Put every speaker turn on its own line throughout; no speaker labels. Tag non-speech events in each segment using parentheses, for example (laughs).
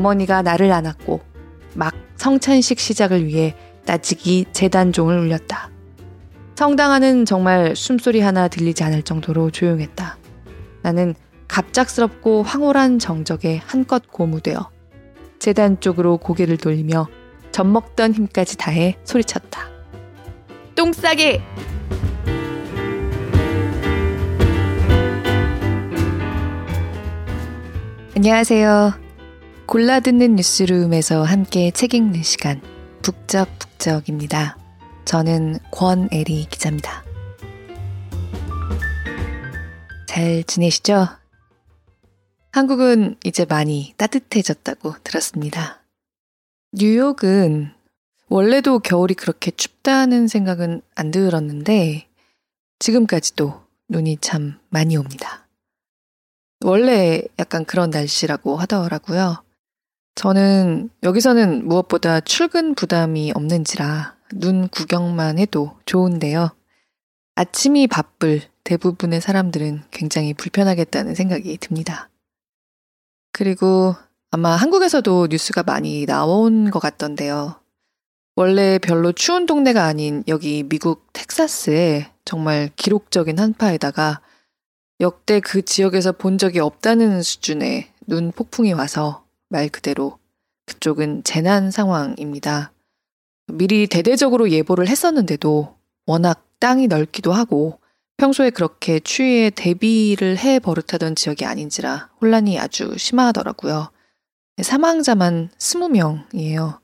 어머니가 나를 안았고 막 성찬식 시작을 위해 따지기 재단종을 울렸다. 성당 안은 정말 숨소리 하나 들리지 않을 정도로 조용했다. 나는 갑작스럽고 황홀한 정적에 한껏 고무되어 재단 쪽으로 고개를 돌리며 젖 먹던 힘까지 다해 소리쳤다. 똥싸게! 안녕하세요. 골라 듣는 뉴스룸에서 함께 책 읽는 시간, 북적북적입니다. 저는 권애리 기자입니다. 잘 지내시죠? 한국은 이제 많이 따뜻해졌다고 들었습니다. 뉴욕은 원래도 겨울이 그렇게 춥다는 생각은 안 들었는데 지금까지도 눈이 참 많이 옵니다. 원래 약간 그런 날씨라고 하더라고요. 저는 여기서는 무엇보다 출근 부담이 없는지라 눈 구경만 해도 좋은데요. 아침이 바쁠 대부분의 사람들은 굉장히 불편하겠다는 생각이 듭니다. 그리고 아마 한국에서도 뉴스가 많이 나온 것 같던데요. 원래 별로 추운 동네가 아닌 여기 미국 텍사스에 정말 기록적인 한파에다가 역대 그 지역에서 본 적이 없다는 수준의 눈 폭풍이 와서 말 그대로 그쪽은 재난 상황입니다. 미리 대대적으로 예보를 했었는데도 워낙 땅이 넓기도 하고 평소에 그렇게 추위에 대비를 해 버릇하던 지역이 아닌지라 혼란이 아주 심하더라고요. 사망자만 20명이에요.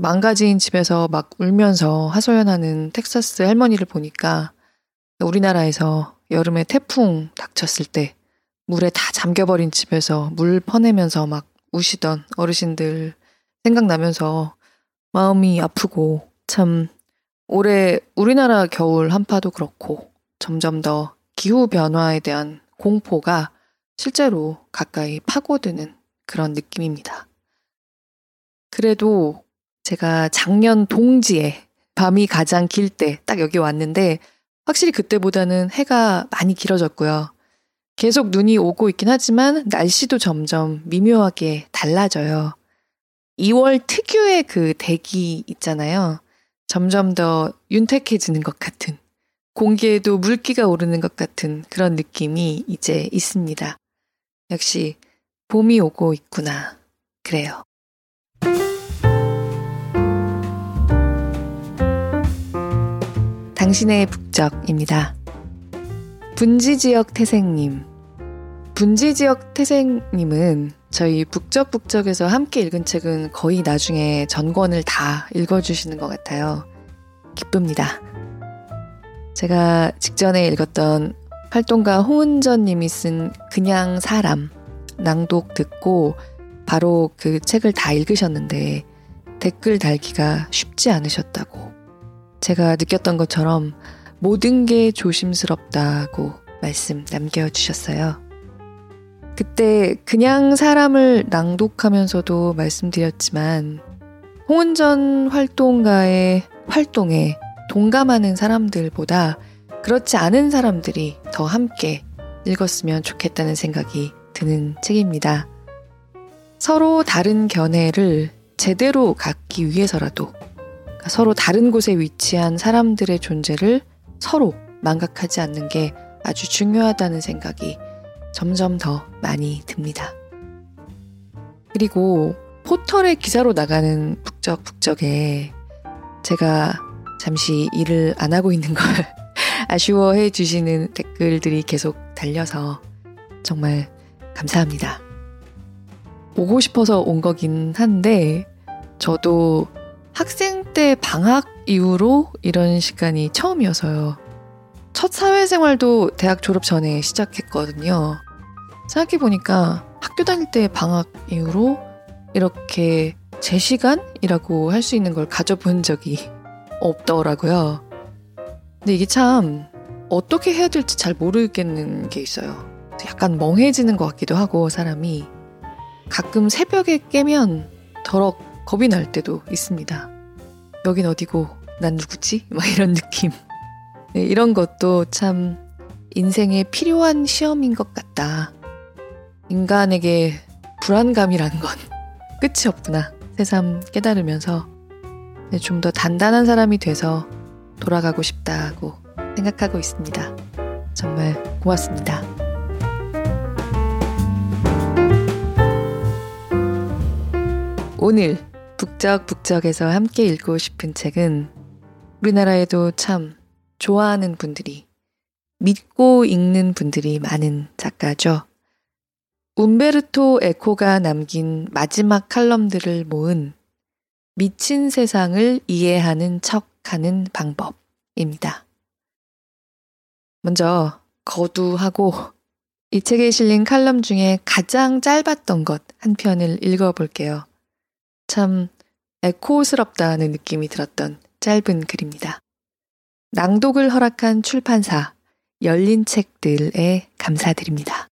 망가진 집에서 막 울면서 하소연하는 텍사스 할머니를 보니까 우리나라에서 여름에 태풍 닥쳤을 때 물에 다 잠겨버린 집에서 물 퍼내면서 막 우시던 어르신들 생각나면서 마음이 아프고 참 올해 우리나라 겨울 한파도 그렇고 점점 더 기후 변화에 대한 공포가 실제로 가까이 파고드는 그런 느낌입니다. 그래도 제가 작년 동지에 밤이 가장 길 때 딱 여기 왔는데 확실히 그때보다는 해가 많이 길어졌고요. 계속 눈이 오고 있긴 하지만 날씨도 점점 미묘하게 달라져요. 2월 특유의 그 대기 있잖아요. 점점 더 윤택해지는 것 같은, 공기에도 물기가 오르는 것 같은 그런 느낌이 이제 있습니다. 역시 봄이 오고 있구나. 그래요. 당신의 북적입니다. 분지지역 태생님. 분지지역 태생님은 저희 북적북적에서 함께 읽은 책은 거의 나중에 전권을 다 읽어주시는 것 같아요. 기쁩니다. 제가 직전에 읽었던 활동가 홍은전 님이 쓴 그냥 사람 낭독 듣고 바로 그 책을 다 읽으셨는데 댓글 달기가 쉽지 않으셨다고 제가 느꼈던 것처럼 모든 게 조심스럽다고 말씀 남겨주셨어요. 그때 그냥 사람을 낭독하면서도 말씀드렸지만 홍은전 활동가의 활동에 동감하는 사람들보다 그렇지 않은 사람들이 더 함께 읽었으면 좋겠다는 생각이 드는 책입니다. 서로 다른 견해를 제대로 갖기 위해서라도 그러니까 서로 다른 곳에 위치한 사람들의 존재를 서로 망각하지 않는 게 아주 중요하다는 생각이 점점 더 많이 듭니다. 그리고 포털의 기사로 나가는 북적북적에 제가 잠시 일을 안 하고 있는 걸 (laughs) 아쉬워해 주시는 댓글들이 계속 달려서 정말 감사합니다. 오고 싶어서 온 거긴 한데 저도 학생 때 방학 이후로 이런 시간이 처음이어서요. 첫 사회생활도 대학 졸업 전에 시작했거든요. 생각해보니까 학교 다닐 때 방학 이후로 이렇게 제 시간이라고 할 수 있는 걸 가져본 적이 없더라고요. 근데 이게 참 어떻게 해야 될지 잘 모르겠는 게 있어요. 약간 멍해지는 것 같기도 하고 사람이 가끔 새벽에 깨면 더럭 겁이 날 때도 있습니다. 여긴 어디고 난 누구지? (laughs) 막 이런 느낌. 네, 이런 것도 참 인생에 필요한 시험인 것 같다. 인간에게 불안감이란 건 (laughs) 끝이 없구나 새삼 깨달으면서 네, 좀더 단단한 사람이 돼서 돌아가고 싶다고 생각하고 있습니다. 정말 고맙습니다. 오늘 북적북적에서 함께 읽고 싶은 책은 우리나라에도 참 좋아하는 분들이 믿고 읽는 분들이 많은 작가죠. 움베르토 에코가 남긴 마지막 칼럼들을 모은 미친 세상을 이해하는 척 하는 방법입니다. 먼저 거두하고 이 책에 실린 칼럼 중에 가장 짧았던 것 한 편을 읽어볼게요. 참 에코스럽다는 느낌이 들었던 짧은 글입니다. 낭독을 허락한 출판사 열린 책들에 감사드립니다.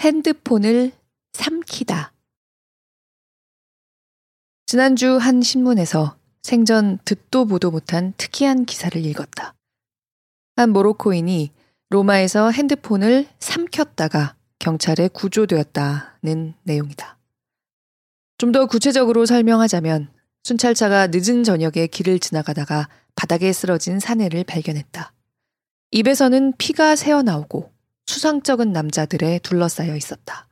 핸드폰을 삼키다. 지난주 한 신문에서 생전 듣도 보도 못한 특이한 기사를 읽었다. 한 모로코인이 로마에서 핸드폰을 삼켰다가 경찰에 구조되었다는 내용이다. 좀 더 구체적으로 설명하자면 순찰차가 늦은 저녁에 길을 지나가다가 바닥에 쓰러진 사내를 발견했다. 입에서는 피가 새어나오고 수상쩍은 남자들에 둘러싸여 있었다.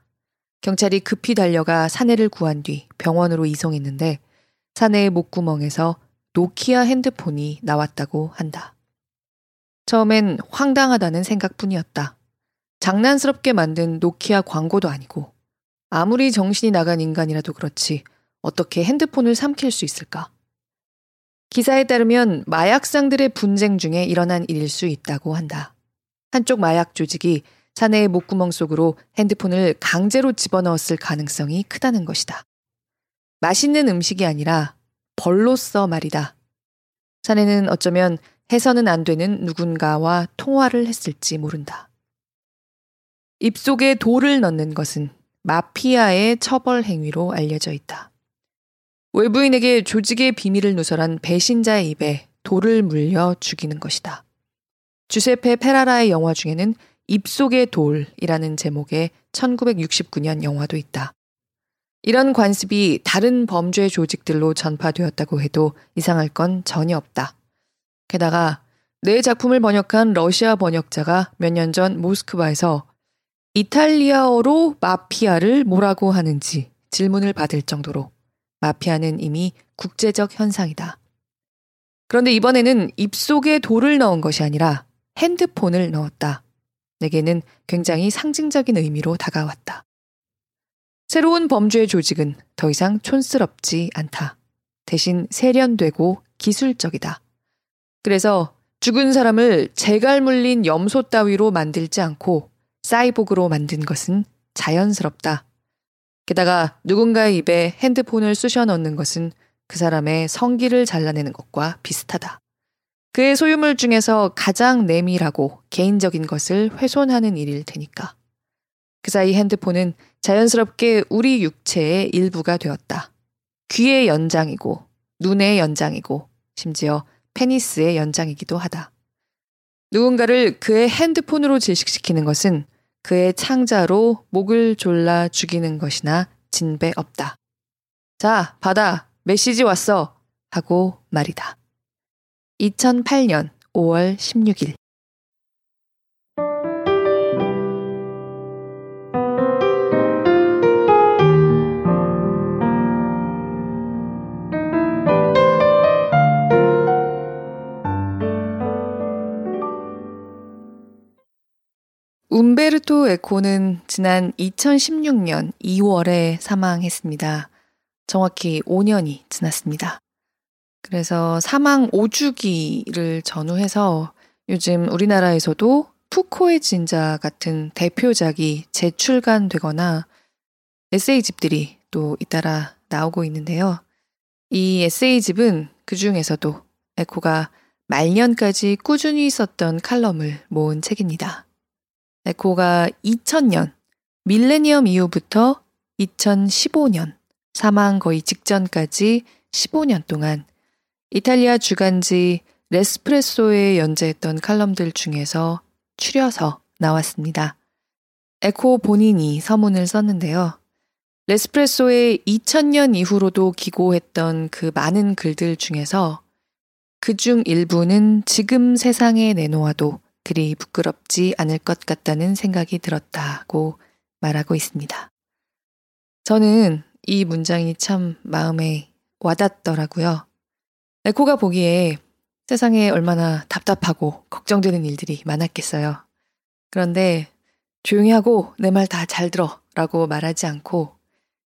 경찰이 급히 달려가 사내를 구한 뒤 병원으로 이송했는데 사내의 목구멍에서 노키아 핸드폰이 나왔다고 한다. 처음엔 황당하다는 생각뿐이었다. 장난스럽게 만든 노키아 광고도 아니고 아무리 정신이 나간 인간이라도 그렇지 어떻게 핸드폰을 삼킬 수 있을까? 기사에 따르면 마약상들의 분쟁 중에 일어난 일일 수 있다고 한다. 한쪽 마약 조직이 사내의 목구멍 속으로 핸드폰을 강제로 집어넣었을 가능성이 크다는 것이다. 맛있는 음식이 아니라 벌로써 말이다. 사내는 어쩌면 해서는 안 되는 누군가와 통화를 했을지 모른다. 입속에 돌을 넣는 것은 마피아의 처벌 행위로 알려져 있다. 외부인에게 조직의 비밀을 누설한 배신자의 입에 돌을 물려 죽이는 것이다. 주세페 페라라의 영화 중에는 입속의 돌이라는 제목의 1969년 영화도 있다. 이런 관습이 다른 범죄 조직들로 전파되었다고 해도 이상할 건 전혀 없다. 게다가 내 작품을 번역한 러시아 번역자가 몇 년 전 모스크바에서 이탈리아어로 마피아를 뭐라고 하는지 질문을 받을 정도로 마피아는 이미 국제적 현상이다. 그런데 이번에는 입속에 돌을 넣은 것이 아니라 핸드폰을 넣었다. 내게는 굉장히 상징적인 의미로 다가왔다. 새로운 범죄 조직은 더 이상 촌스럽지 않다. 대신 세련되고 기술적이다. 그래서 죽은 사람을 재갈 물린 염소 따위로 만들지 않고 사이보그로 만든 것은 자연스럽다. 게다가 누군가의 입에 핸드폰을 쑤셔 넣는 것은 그 사람의 성기를 잘라내는 것과 비슷하다. 그의 소유물 중에서 가장 내밀하고 개인적인 것을 훼손하는 일일 테니까. 그 사이 핸드폰은 자연스럽게 우리 육체의 일부가 되었다. 귀의 연장이고, 눈의 연장이고, 심지어 페니스의 연장이기도 하다. 누군가를 그의 핸드폰으로 질식시키는 것은 그의 창자로 목을 졸라 죽이는 것이나 진배 없다. 자, 받아. 메시지 왔어. 하고 말이다. 2008년 5월 16일 움베르토 에코는 지난 2016년 2월에 사망했습니다. 정확히 5년이 지났습니다. 그래서 사망 5주기를 전후해서 요즘 우리나라에서도 푸코의 진자 같은 대표작이 재출간되거나 에세이집들이 또 잇따라 나오고 있는데요. 이 에세이집은 그 중에서도 에코가 말년까지 꾸준히 썼던 칼럼을 모은 책입니다. 에코가 2000년 밀레니엄 이후부터 2015년 사망 거의 직전까지 15년 동안 이탈리아 주간지 레스프레소에 연재했던 칼럼들 중에서 추려서 나왔습니다. 에코 본인이 서문을 썼는데요. 레스프레소의 2000년 이후로도 기고했던 그 많은 글들 중에서 그 중 일부는 지금 세상에 내놓아도 그리 부끄럽지 않을 것 같다는 생각이 들었다고 말하고 있습니다. 저는 이 문장이 참 마음에 와닿더라고요. 에코가 보기에 세상에 얼마나 답답하고 걱정되는 일들이 많았겠어요. 그런데 조용히 하고 내 말 다 잘 들어 라고 말하지 않고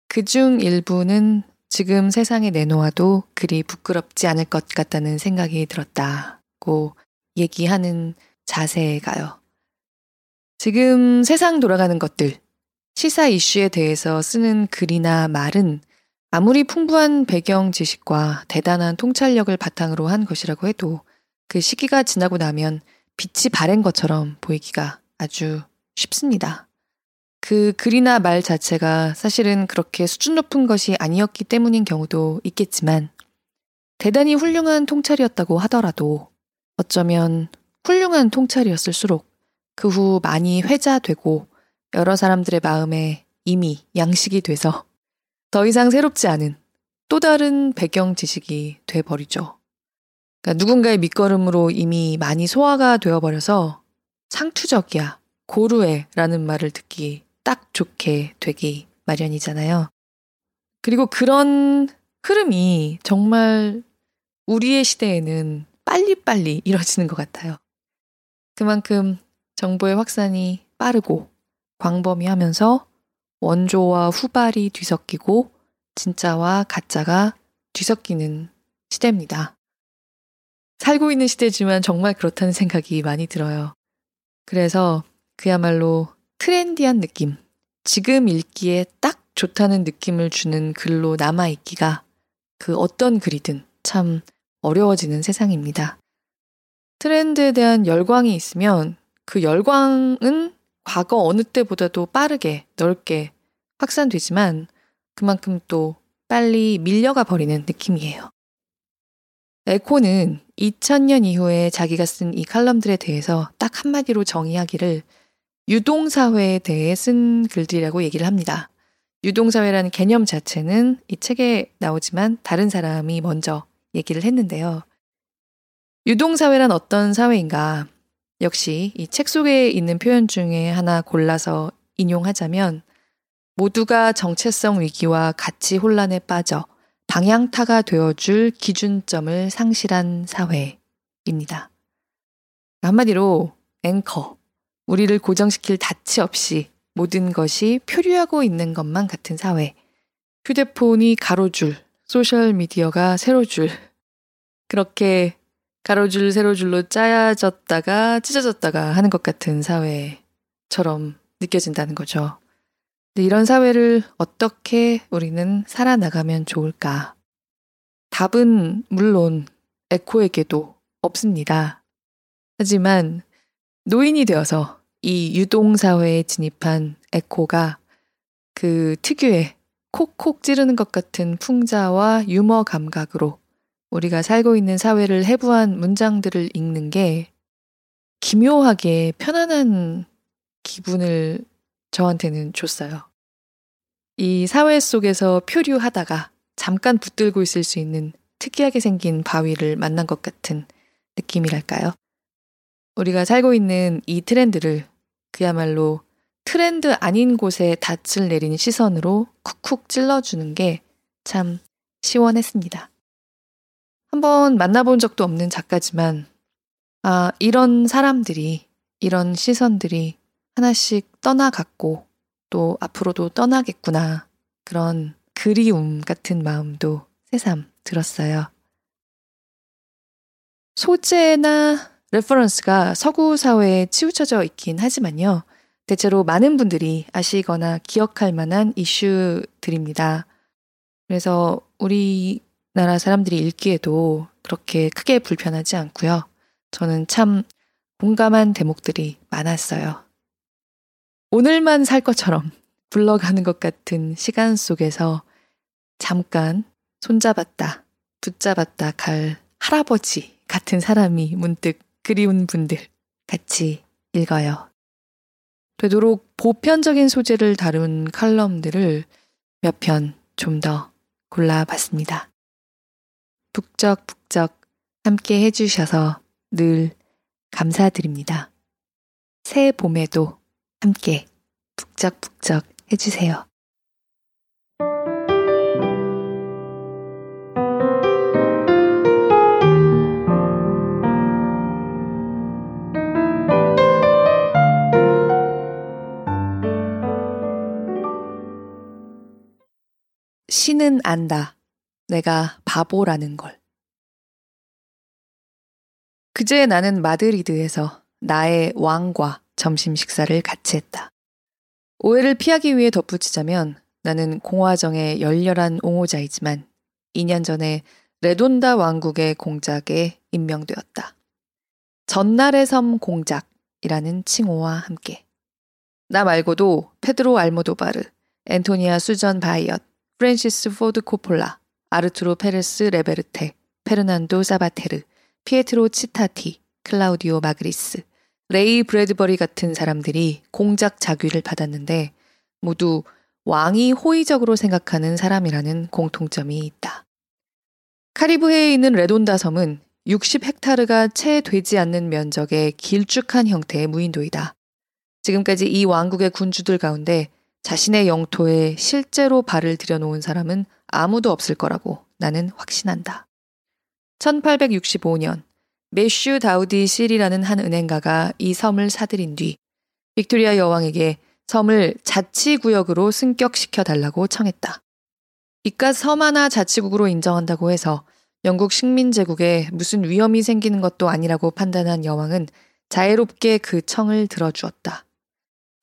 그 중 일부는 지금 세상에 내놓아도 그리 부끄럽지 않을 것 같다는 생각이 들었다고 얘기하는 자세가요. 지금 세상 돌아가는 것들, 시사 이슈에 대해서 쓰는 글이나 말은 아무리 풍부한 배경 지식과 대단한 통찰력을 바탕으로 한 것이라고 해도 그 시기가 지나고 나면 빛이 바랜 것처럼 보이기가 아주 쉽습니다. 그 글이나 말 자체가 사실은 그렇게 수준 높은 것이 아니었기 때문인 경우도 있겠지만 대단히 훌륭한 통찰이었다고 하더라도 어쩌면 훌륭한 통찰이었을수록 그 후 많이 회자되고 여러 사람들의 마음에 이미 양식이 돼서 더 이상 새롭지 않은 또 다른 배경 지식이 돼버리죠. 그러니까 누군가의 밑거름으로 이미 많이 소화가 되어버려서 상투적이야, 고루해 라는 말을 듣기 딱 좋게 되기 마련이잖아요. 그리고 그런 흐름이 정말 우리의 시대에는 빨리빨리 이뤄지는 것 같아요. 그만큼 정보의 확산이 빠르고 광범위하면서 원조와 후발이 뒤섞이고 진짜와 가짜가 뒤섞이는 시대입니다. 살고 있는 시대지만 정말 그렇다는 생각이 많이 들어요. 그래서 그야말로 트렌디한 느낌, 지금 읽기에 딱 좋다는 느낌을 주는 글로 남아있기가 그 어떤 글이든 참 어려워지는 세상입니다. 트렌드에 대한 열광이 있으면 그 열광은 과거 어느 때보다도 빠르게 넓게 확산되지만 그만큼 또 빨리 밀려가 버리는 느낌이에요. 에코는 2000년 이후에 자기가 쓴 이 칼럼들에 대해서 딱 한마디로 정의하기를 유동사회에 대해 쓴 글들이라고 얘기를 합니다. 유동사회라는 개념 자체는 이 책에 나오지만 다른 사람이 먼저 얘기를 했는데요. 유동사회란 어떤 사회인가? 역시 이 책 속에 있는 표현 중에 하나 골라서 인용하자면 모두가 정체성 위기와 가치 혼란에 빠져 방향타가 되어줄 기준점을 상실한 사회입니다. 한마디로 앵커, 우리를 고정시킬 닻이 없이 모든 것이 표류하고 있는 것만 같은 사회. 휴대폰이 가로줄, 소셜미디어가 세로줄. 그렇게 가로줄, 세로줄로 짜여졌다가 찢어졌다가 하는 것 같은 사회처럼 느껴진다는 거죠. 근데 이런 사회를 어떻게 우리는 살아나가면 좋을까? 답은 물론 에코에게도 없습니다. 하지만 노인이 되어서 이 유동사회에 진입한 에코가 그 특유의 콕콕 찌르는 것 같은 풍자와 유머 감각으로 우리가 살고 있는 사회를 해부한 문장들을 읽는 게 기묘하게 편안한 기분을 저한테는 줬어요. 이 사회 속에서 표류하다가 잠깐 붙들고 있을 수 있는 특이하게 생긴 바위를 만난 것 같은 느낌이랄까요? 우리가 살고 있는 이 트렌드를 그야말로 트렌드 아닌 곳에 닻을 내린 시선으로 쿡쿡 찔러주는 게 참 시원했습니다. 한번 만나본 적도 없는 작가지만, 아, 이런 사람들이, 이런 시선들이 하나씩 떠나갔고, 또 앞으로도 떠나겠구나. 그런 그리움 같은 마음도 새삼 들었어요. 소재나 reference가 서구 사회에 치우쳐져 있긴 하지만요. 대체로 많은 분들이 아시거나 기억할 만한 이슈들입니다. 그래서 우리 나라 사람들이 읽기에도 그렇게 크게 불편하지 않고요. 저는 참 공감한 대목들이 많았어요. 오늘만 살 것처럼 굴러가는 것 같은 시간 속에서 잠깐 손잡았다, 붙잡았다 갈 할아버지 같은 사람이 문득 그리운 분들 같이 읽어요. 되도록 보편적인 소재를 다룬 칼럼들을 몇 편 좀 더 골라봤습니다. 북적북적 함께 해주셔서 늘 감사드립니다. 새 봄에도 함께 북적북적 해주세요. 신은 안다. 내가 바보라는 걸. 그제 나는 마드리드에서 나의 왕과 점심 식사를 같이 했다. 오해를 피하기 위해 덧붙이자면 나는 공화정의 열렬한 옹호자이지만 2년 전에 레돈다 왕국의 공작에 임명되었다. 전날의 섬 공작이라는 칭호와 함께. 나 말고도 페드로 알모도바르, 앤토니아 수전 바이엇, 프랜시스 포드 코폴라, 아르투로 페레스 레베르테, 페르난도 사바테르, 피에트로 치타티, 클라우디오 마그리스, 레이 브래드버리 같은 사람들이 공작 작위를 받았는데 모두 왕이 호의적으로 생각하는 사람이라는 공통점이 있다. 카리브해에 있는 레돈다 섬은 60헥타르가 채 되지 않는 면적의 길쭉한 형태의 무인도이다. 지금까지 이 왕국의 군주들 가운데 자신의 영토에 실제로 발을 들여놓은 사람은 아무도 없을 거라고 나는 확신한다. 1865년 메슈 다우디 실이라는 한 은행가가 이 섬을 사들인 뒤 빅토리아 여왕에게 섬을 자치구역으로 승격시켜 달라고 청했다. 이깟 섬 하나 자치국으로 인정한다고 해서 영국 식민제국에 무슨 위험이 생기는 것도 아니라고 판단한 여왕은 자애롭게 그 청을 들어주었다.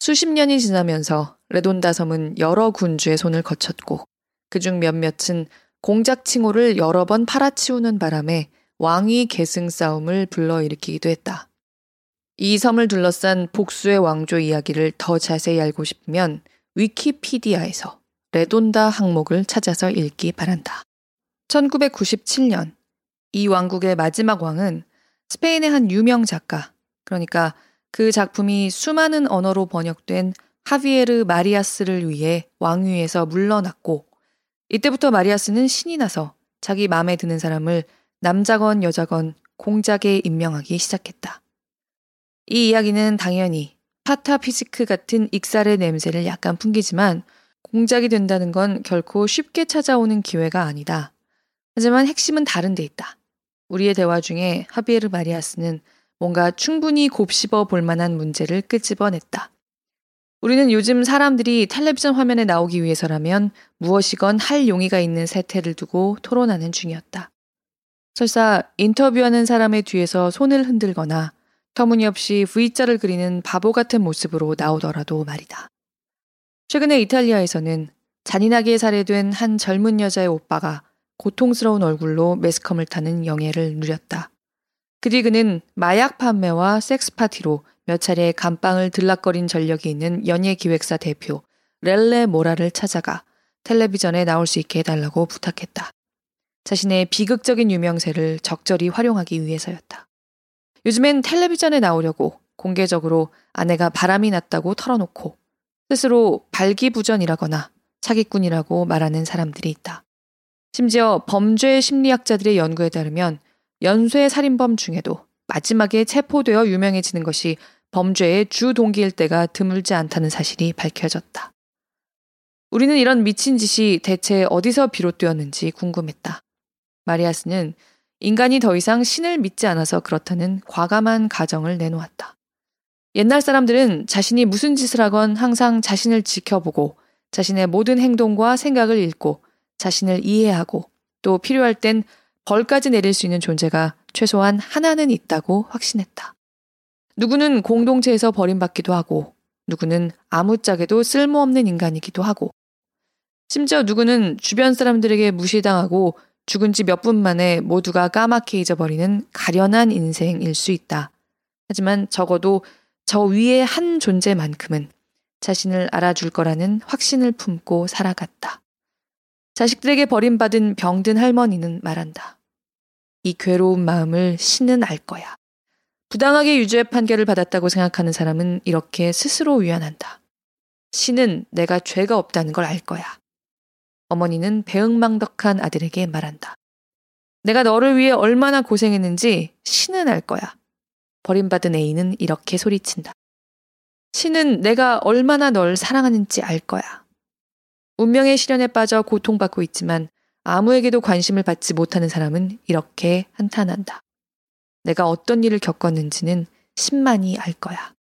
수십 년이 지나면서 레돈다 섬은 여러 군주의 손을 거쳤고 그중 몇몇은 공작 칭호를 여러 번 팔아치우는 바람에 왕위 계승 싸움을 불러일으키기도 했다. 이 섬을 둘러싼 복수의 왕조 이야기를 더 자세히 알고 싶으면 위키피디아에서 레돈다 항목을 찾아서 읽기 바란다. 1997년 이 왕국의 마지막 왕은 스페인의 한 유명 작가, 그러니까 그 작품이 수많은 언어로 번역된 하비에르 마리아스를 위해 왕위에서 물러났고 이때부터 마리아스는 신이 나서 자기 마음에 드는 사람을 남자건 여자건 공작에 임명하기 시작했다. 이 이야기는 당연히 파타피지크 같은 익살의 냄새를 약간 풍기지만 공작이 된다는 건 결코 쉽게 찾아오는 기회가 아니다. 하지만 핵심은 다른 데 있다. 우리의 대화 중에 하비에르 마리아스는 뭔가 충분히 곱씹어 볼 만한 문제를 끄집어냈다. 우리는 요즘 사람들이 텔레비전 화면에 나오기 위해서라면 무엇이건 할 용의가 있는 세태를 두고 토론하는 중이었다. 설사 인터뷰하는 사람의 뒤에서 손을 흔들거나 터무니없이 V자를 그리는 바보 같은 모습으로 나오더라도 말이다. 최근에 이탈리아에서는 잔인하게 살해된 한 젊은 여자의 오빠가 고통스러운 얼굴로 매스컴을 타는 영예를 누렸다. 그 뒤 그는 마약 판매와 섹스 파티로 몇 차례 감방을 들락거린 전력이 있는 연예기획사 대표 렐레 모라를 찾아가 텔레비전에 나올 수 있게 해달라고 부탁했다. 자신의 비극적인 유명세를 적절히 활용하기 위해서였다. 요즘엔 텔레비전에 나오려고 공개적으로 아내가 바람이 났다고 털어놓고 스스로 발기부전이라거나 사기꾼이라고 말하는 사람들이 있다. 심지어 범죄 심리학자들의 연구에 따르면 연쇄 살인범 중에도 마지막에 체포되어 유명해지는 것이 범죄의 주 동기일 때가 드물지 않다는 사실이 밝혀졌다. 우리는 이런 미친 짓이 대체 어디서 비롯되었는지 궁금했다. 마리아스는 인간이 더 이상 신을 믿지 않아서 그렇다는 과감한 가정을 내놓았다. 옛날 사람들은 자신이 무슨 짓을 하건 항상 자신을 지켜보고 자신의 모든 행동과 생각을 읽고 자신을 이해하고 또 필요할 땐 벌까지 내릴 수 있는 존재가 최소한 하나는 있다고 확신했다. 누구는 공동체에서 버림받기도 하고, 누구는 아무짝에도 쓸모없는 인간이기도 하고, 심지어 누구는 주변 사람들에게 무시당하고 죽은 지 몇 분 만에 모두가 까맣게 잊어버리는 가련한 인생일 수 있다. 하지만 적어도 저 위의 한 존재만큼은 자신을 알아줄 거라는 확신을 품고 살아갔다. 자식들에게 버림받은 병든 할머니는 말한다. 이 괴로운 마음을 신은 알 거야. 부당하게 유죄 판결을 받았다고 생각하는 사람은 이렇게 스스로 위안한다. 신은 내가 죄가 없다는 걸 알 거야. 어머니는 배응망덕한 아들에게 말한다. 내가 너를 위해 얼마나 고생했는지 신은 알 거야. 버림받은 애인은 이렇게 소리친다. 신은 내가 얼마나 널 사랑하는지 알 거야. 운명의 시련에 빠져 고통받고 있지만 아무에게도 관심을 받지 못하는 사람은 이렇게 한탄한다. 내가 어떤 일을 겪었는지는 신만이 알 거야.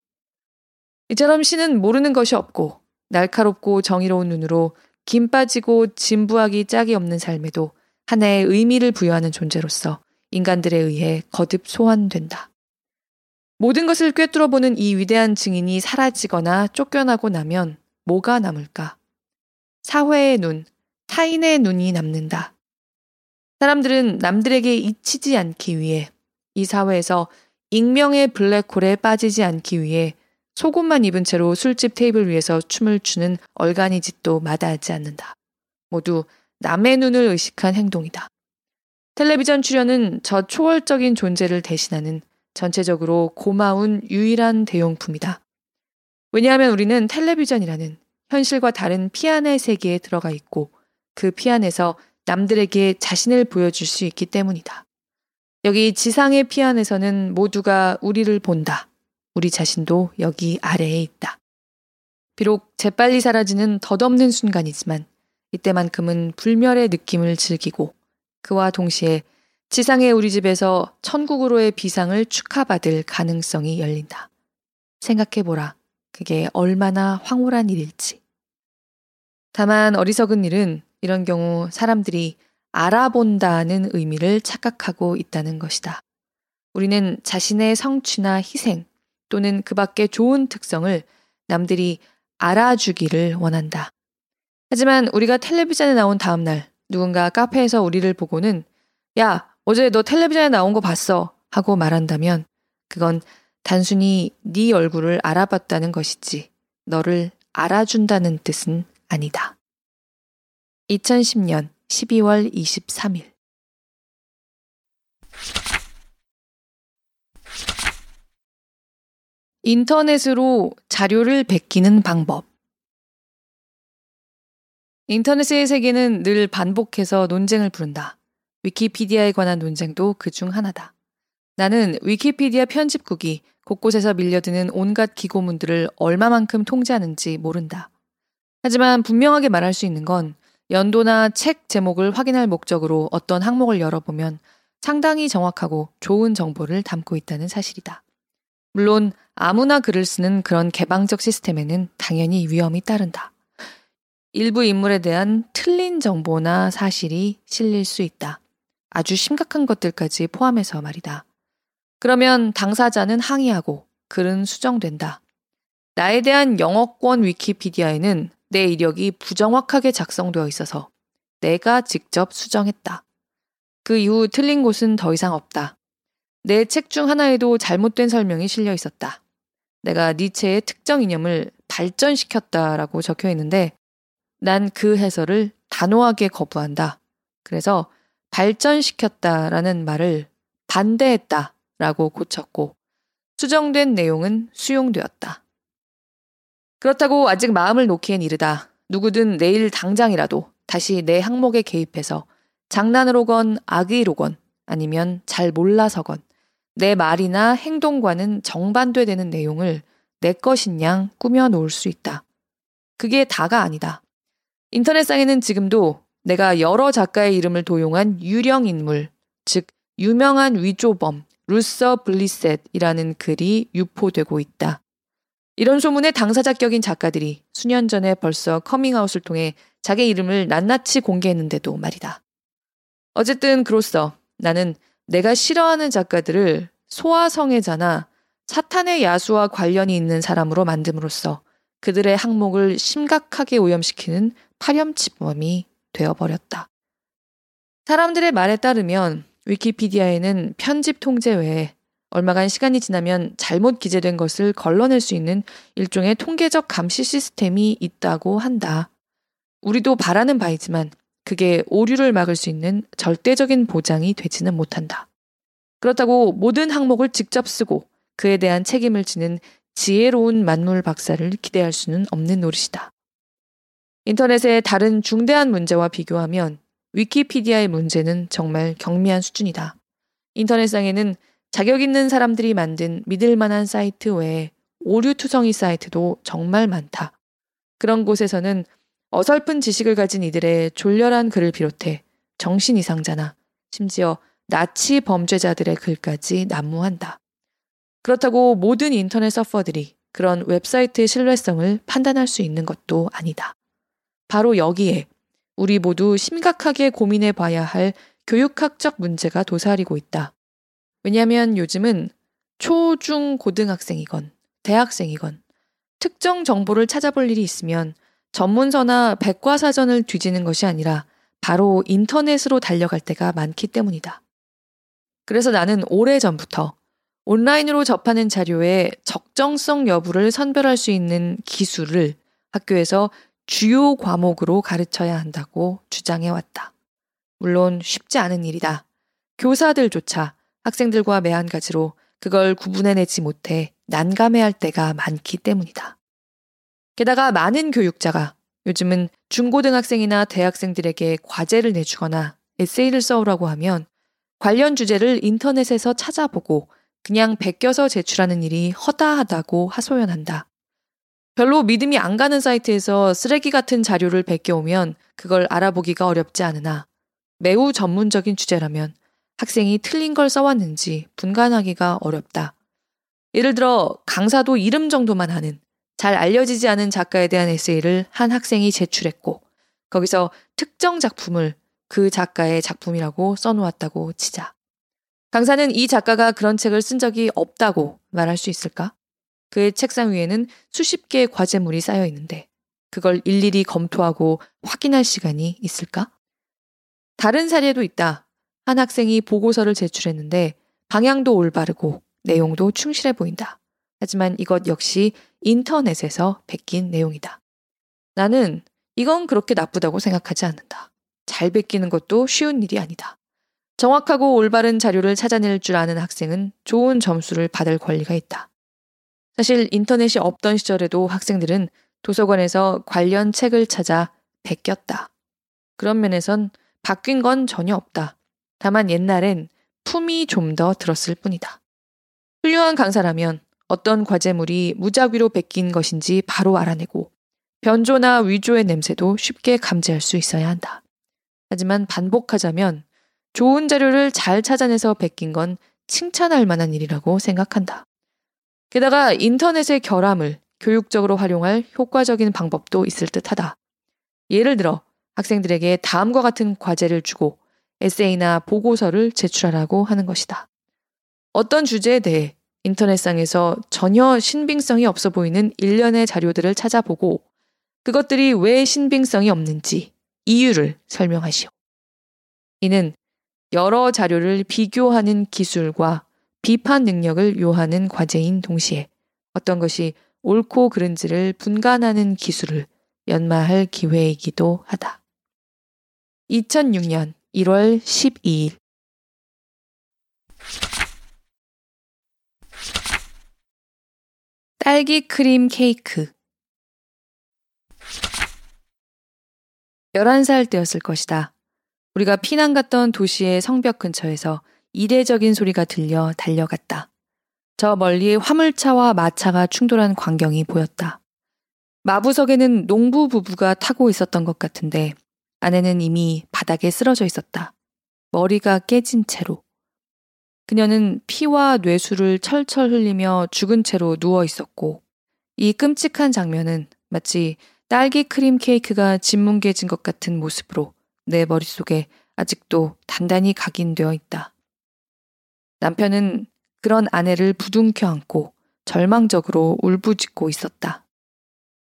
이처럼 신은 모르는 것이 없고 날카롭고 정의로운 눈으로 김 빠지고 진부하기 짝이 없는 삶에도 하나의 의미를 부여하는 존재로서 인간들에 의해 거듭 소환된다. 모든 것을 꿰뚫어 보는 이 위대한 증인이 사라지거나 쫓겨나고 나면 뭐가 남을까? 사회의 눈, 타인의 눈이 남는다. 사람들은 남들에게 잊히지 않기 위해 이 사회에서 익명의 블랙홀에 빠지지 않기 위해 속옷만 입은 채로 술집 테이블 위에서 춤을 추는 얼간이 짓도 마다하지 않는다. 모두 남의 눈을 의식한 행동이다. 텔레비전 출연은 저 초월적인 존재를 대신하는 전체적으로 고마운 유일한 대용품이다. 왜냐하면 우리는 텔레비전이라는 현실과 다른 피안의 세계에 들어가 있고 그 피안에서 남들에게 자신을 보여줄 수 있기 때문이다. 여기 지상의 피 안에서는 모두가 우리를 본다. 우리 자신도 여기 아래에 있다. 비록 재빨리 사라지는 덧없는 순간이지만 이때만큼은 불멸의 느낌을 즐기고 그와 동시에 지상의 우리 집에서 천국으로의 비상을 축하받을 가능성이 열린다. 생각해보라. 그게 얼마나 황홀한 일일지. 다만 어리석은 일은 이런 경우 사람들이 알아본다는 의미를 착각하고 있다는 것이다. 우리는 자신의 성취나 희생 또는 그 밖의 좋은 특성을 남들이 알아주기를 원한다. 하지만 우리가 텔레비전에 나온 다음날 누군가 카페에서 우리를 보고는 야, 어제 너 텔레비전에 나온 거 봤어. 하고 말한다면 그건 단순히 네 얼굴을 알아봤다는 것이지 너를 알아준다는 뜻은 아니다. 2010년 12월 23일 인터넷으로 자료를 베끼는 방법 인터넷의 세계는 늘 반복해서 논쟁을 부른다. 위키피디아에 관한 논쟁도 그 중 하나다. 나는 위키피디아 편집국이 곳곳에서 밀려드는 온갖 기고문들을 얼마만큼 통제하는지 모른다. 하지만 분명하게 말할 수 있는 건 연도나 책 제목을 확인할 목적으로 어떤 항목을 열어보면 상당히 정확하고 좋은 정보를 담고 있다는 사실이다. 물론 아무나 글을 쓰는 그런 개방적 시스템에는 당연히 위험이 따른다. 일부 인물에 대한 틀린 정보나 사실이 실릴 수 있다. 아주 심각한 것들까지 포함해서 말이다. 그러면 당사자는 항의하고 글은 수정된다. 나에 대한 영어권 위키피디아에는 내 이력이 부정확하게 작성되어 있어서 내가 직접 수정했다. 그 이후 틀린 곳은 더 이상 없다. 내 책 중 하나에도 잘못된 설명이 실려 있었다. 내가 니체의 특정 이념을 발전시켰다라고 적혀 있는데 난 그 해설을 단호하게 거부한다. 그래서 발전시켰다라는 말을 반대했다라고 고쳤고 수정된 내용은 수용되었다. 그렇다고 아직 마음을 놓기엔 이르다. 누구든 내일 당장이라도 다시 내 항목에 개입해서 장난으로건 악의로건 아니면 잘 몰라서건 내 말이나 행동과는 정반대되는 내용을 내 것인 양 꾸며 놓을 수 있다. 그게 다가 아니다. 인터넷상에는 지금도 내가 여러 작가의 이름을 도용한 유령 인물, 즉 유명한 위조범 루서 블리셋이라는 글이 유포되고 있다. 이런 소문의 당사자 격인 작가들이 수년 전에 벌써 커밍아웃을 통해 자기 이름을 낱낱이 공개했는데도 말이다. 어쨌든 그로써 나는 내가 싫어하는 작가들을 소아성애자나 사탄의 야수와 관련이 있는 사람으로 만듦으로써 그들의 항목을 심각하게 오염시키는 파렴치범이 되어버렸다. 사람들의 말에 따르면 위키피디아에는 편집 통제 외에 얼마간 시간이 지나면 잘못 기재된 것을 걸러낼 수 있는 일종의 통계적 감시 시스템이 있다고 한다. 우리도 바라는 바이지만 그게 오류를 막을 수 있는 절대적인 보장이 되지는 못한다. 그렇다고 모든 항목을 직접 쓰고 그에 대한 책임을 지는 지혜로운 만물 박사를 기대할 수는 없는 노릇이다. 인터넷의 다른 중대한 문제와 비교하면 위키피디아의 문제는 정말 경미한 수준이다. 인터넷상에는 자격 있는 사람들이 만든 믿을 만한 사이트 외에 오류 투성이 사이트도 정말 많다. 그런 곳에서는 어설픈 지식을 가진 이들의 졸렬한 글을 비롯해 정신 이상자나 심지어 나치 범죄자들의 글까지 난무한다. 그렇다고 모든 인터넷 서퍼들이 그런 웹사이트의 신뢰성을 판단할 수 있는 것도 아니다. 바로 여기에 우리 모두 심각하게 고민해 봐야 할 교육학적 문제가 도사리고 있다. 왜냐하면 요즘은 초, 중, 고등학생이건 대학생이건 특정 정보를 찾아볼 일이 있으면 전문서나 백과사전을 뒤지는 것이 아니라 바로 인터넷으로 달려갈 때가 많기 때문이다. 그래서 나는 오래 전부터 온라인으로 접하는 자료의 적정성 여부를 선별할 수 있는 기술을 학교에서 주요 과목으로 가르쳐야 한다고 주장해 왔다. 물론 쉽지 않은 일이다. 교사들조차 학생들과 매한가지로 그걸 구분해내지 못해 난감해할 때가 많기 때문이다. 게다가 많은 교육자가 요즘은 중고등학생이나 대학생들에게 과제를 내주거나 에세이를 써오라고 하면 관련 주제를 인터넷에서 찾아보고 그냥 베껴서 제출하는 일이 허다하다고 하소연한다. 별로 믿음이 안 가는 사이트에서 쓰레기 같은 자료를 베껴오면 그걸 알아보기가 어렵지 않으나 매우 전문적인 주제라면 학생이 틀린 걸 써왔는지 분간하기가 어렵다. 예를 들어 강사도 이름 정도만 하는 잘 알려지지 않은 작가에 대한 에세이를 한 학생이 제출했고 거기서 특정 작품을 그 작가의 작품이라고 써놓았다고 치자. 강사는 이 작가가 그런 책을 쓴 적이 없다고 말할 수 있을까? 그의 책상 위에는 수십 개의 과제물이 쌓여 있는데 그걸 일일이 검토하고 확인할 시간이 있을까? 다른 사례도 있다. 한 학생이 보고서를 제출했는데 방향도 올바르고 내용도 충실해 보인다. 하지만 이것 역시 인터넷에서 베낀 내용이다. 나는 이건 그렇게 나쁘다고 생각하지 않는다. 잘 베끼는 것도 쉬운 일이 아니다. 정확하고 올바른 자료를 찾아낼 줄 아는 학생은 좋은 점수를 받을 권리가 있다. 사실 인터넷이 없던 시절에도 학생들은 도서관에서 관련 책을 찾아 베꼈다. 그런 면에선 바뀐 건 전혀 없다. 다만 옛날엔 품이 좀 더 들었을 뿐이다. 훌륭한 강사라면 어떤 과제물이 무작위로 베낀 것인지 바로 알아내고 변조나 위조의 냄새도 쉽게 감지할 수 있어야 한다. 하지만 반복하자면 좋은 자료를 잘 찾아내서 베낀 건 칭찬할 만한 일이라고 생각한다. 게다가 인터넷의 결함을 교육적으로 활용할 효과적인 방법도 있을 듯 하다. 예를 들어 학생들에게 다음과 같은 과제를 주고 에세이나 보고서를 제출하라고 하는 것이다. 어떤 주제에 대해 인터넷상에서 전혀 신빙성이 없어 보이는 일련의 자료들을 찾아보고 그것들이 왜 신빙성이 없는지 이유를 설명하시오. 이는 여러 자료를 비교하는 기술과 비판 능력을 요하는 과제인 동시에 어떤 것이 옳고 그른지를 분간하는 기술을 연마할 기회이기도 하다. 2006년 1월 12일 딸기 크림 케이크 11살 때였을 것이다. 우리가 피난 갔던 도시의 성벽 근처에서 이례적인 소리가 들려 달려갔다. 저 멀리 화물차와 마차가 충돌한 광경이 보였다. 마부석에는 농부 부부가 타고 있었던 것 같은데 아내는 이미 바닥에 쓰러져 있었다. 머리가 깨진 채로. 그녀는 피와 뇌수를 철철 흘리며 죽은 채로 누워 있었고, 이 끔찍한 장면은 마치 딸기 크림 케이크가 짓뭉개진 것 같은 모습으로 내 머릿속에 아직도 단단히 각인되어 있다. 남편은 그런 아내를 부둥켜 안고 절망적으로 울부짖고 있었다.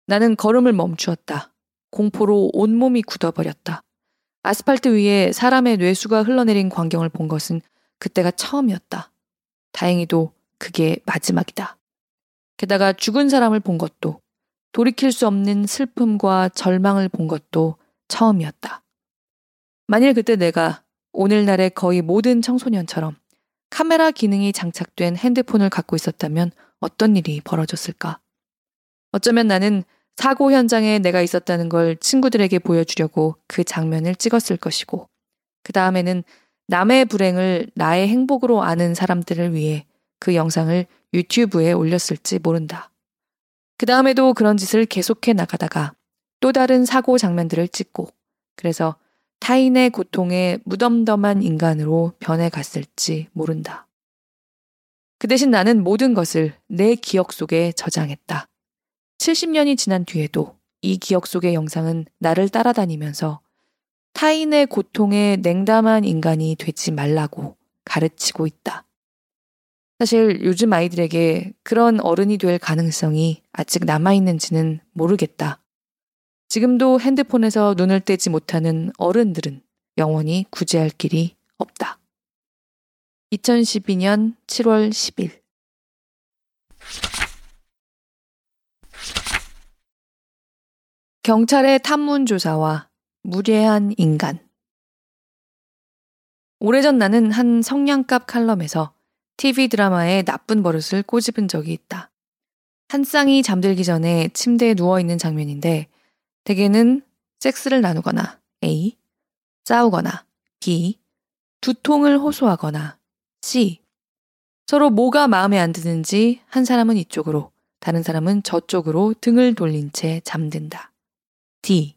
나는 걸음을 멈추었다. 공포로 온몸이 굳어버렸다. 아스팔트 위에 사람의 뇌수가 흘러내린 광경을 본 것은 그때가 처음이었다. 다행히도 그게 마지막이다. 게다가 죽은 사람을 본 것도 돌이킬 수 없는 슬픔과 절망을 본 것도 처음이었다. 만일 그때 내가 오늘날의 거의 모든 청소년처럼 카메라 기능이 장착된 핸드폰을 갖고 있었다면 어떤 일이 벌어졌을까? 어쩌면 나는 사고 현장에 내가 있었다는 걸 친구들에게 보여주려고 그 장면을 찍었을 것이고, 그 다음에는 남의 불행을 나의 행복으로 아는 사람들을 위해 그 영상을 유튜브에 올렸을지 모른다. 그 다음에도 그런 짓을 계속해 나가다가 또 다른 사고 장면들을 찍고, 그래서 타인의 고통에 무덤덤한 인간으로 변해갔을지 모른다. 그 대신 나는 모든 것을 내 기억 속에 저장했다. 70년이 지난 뒤에도 이 기억 속의 영상은 나를 따라다니면서 타인의 고통에 냉담한 인간이 되지 말라고 가르치고 있다. 사실 요즘 아이들에게 그런 어른이 될 가능성이 아직 남아있는지는 모르겠다. 지금도 핸드폰에서 눈을 떼지 못하는 어른들은 영원히 구제할 길이 없다. 2012년 7월 10일 경찰의 탐문 조사와 무례한 인간 오래전 나는 한 성냥갑 칼럼에서 TV 드라마의 나쁜 버릇을 꼬집은 적이 있다. 한 쌍이 잠들기 전에 침대에 누워있는 장면인데 대개는 섹스를 나누거나 A, 싸우거나 B, 두통을 호소하거나 C, 서로 뭐가 마음에 안 드는지 한 사람은 이쪽으로, 다른 사람은 저쪽으로 등을 돌린 채 잠든다. D.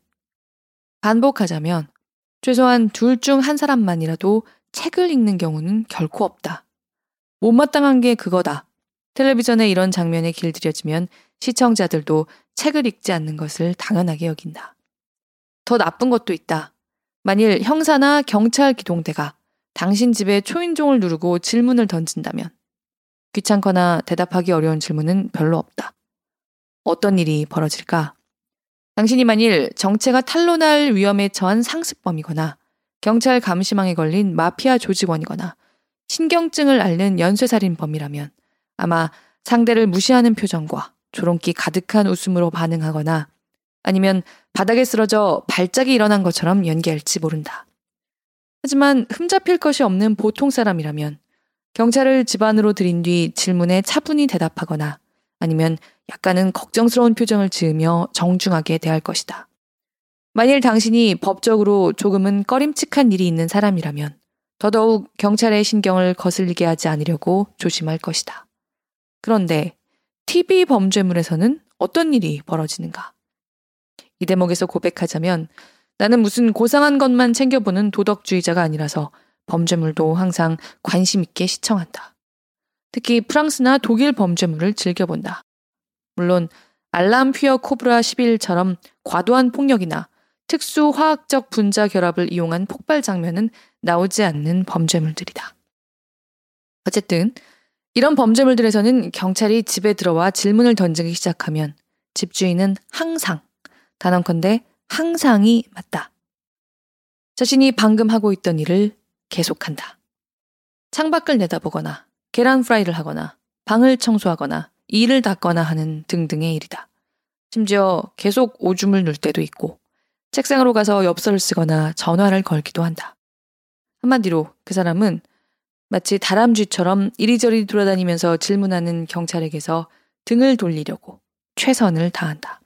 반복하자면 최소한 둘 중 한 사람만이라도 책을 읽는 경우는 결코 없다. 못마땅한 게 그거다. 텔레비전에 이런 장면에 길들여지면 시청자들도 책을 읽지 않는 것을 당연하게 여긴다. 더 나쁜 것도 있다. 만일 형사나 경찰 기동대가 당신 집에 초인종을 누르고 질문을 던진다면 귀찮거나 대답하기 어려운 질문은 별로 없다. 어떤 일이 벌어질까? 당신이 만일 정체가 탄로날 위험에 처한 상습범이거나 경찰 감시망에 걸린 마피아 조직원이거나 신경증을 앓는 연쇄살인범이라면 아마 상대를 무시하는 표정과 조롱기 가득한 웃음으로 반응하거나 아니면 바닥에 쓰러져 발작이 일어난 것처럼 연기할지 모른다. 하지만 흠잡힐 것이 없는 보통 사람이라면 경찰을 집안으로 들인 뒤 질문에 차분히 대답하거나 아니면 약간은 걱정스러운 표정을 지으며 정중하게 대할 것이다. 만일 당신이 법적으로 조금은 꺼림칙한 일이 있는 사람이라면 더더욱 경찰의 신경을 거슬리게 하지 않으려고 조심할 것이다. 그런데 TV 범죄물에서는 어떤 일이 벌어지는가? 이 대목에서 고백하자면 나는 무슨 고상한 것만 챙겨보는 도덕주의자가 아니라서 범죄물도 항상 관심 있게 시청한다. 특히 프랑스나 독일 범죄물을 즐겨본다. 물론 알람 퓨어 코브라 11처럼 과도한 폭력이나 특수 화학적 분자 결합을 이용한 폭발 장면은 나오지 않는 범죄물들이다. 어쨌든 이런 범죄물들에서는 경찰이 집에 들어와 질문을 던지기 시작하면 집주인은 항상, 단언컨대 항상이 맞다. 자신이 방금 하고 있던 일을 계속한다. 창밖을 내다보거나 계란 프라이를 하거나 방을 청소하거나 이를 닦거나 하는 등등의 일이다. 심지어 계속 오줌을 눌 때도 있고 책상으로 가서 엽서를 쓰거나 전화를 걸기도 한다. 한마디로 그 사람은 마치 다람쥐처럼 이리저리 돌아다니면서 질문하는 경찰에게서 등을 돌리려고 최선을 다한다.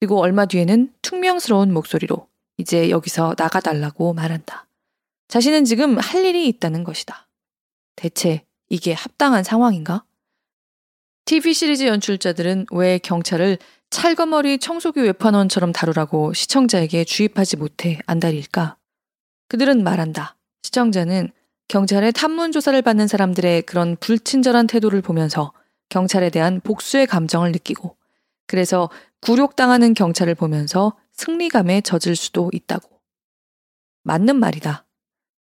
그리고 얼마 뒤에는 퉁명스러운 목소리로 이제 여기서 나가달라고 말한다. 자신은 지금 할 일이 있다는 것이다. 대체 이게 합당한 상황인가? TV 시리즈 연출자들은 왜 경찰을 찰거머리 청소기 외판원처럼 다루라고 시청자에게 주입하지 못해 안달일까? 그들은 말한다. 시청자는 경찰의 탐문 조사를 받는 사람들의 그런 불친절한 태도를 보면서 경찰에 대한 복수의 감정을 느끼고 그래서 굴욕당하는 경찰을 보면서 승리감에 젖을 수도 있다고. 맞는 말이다.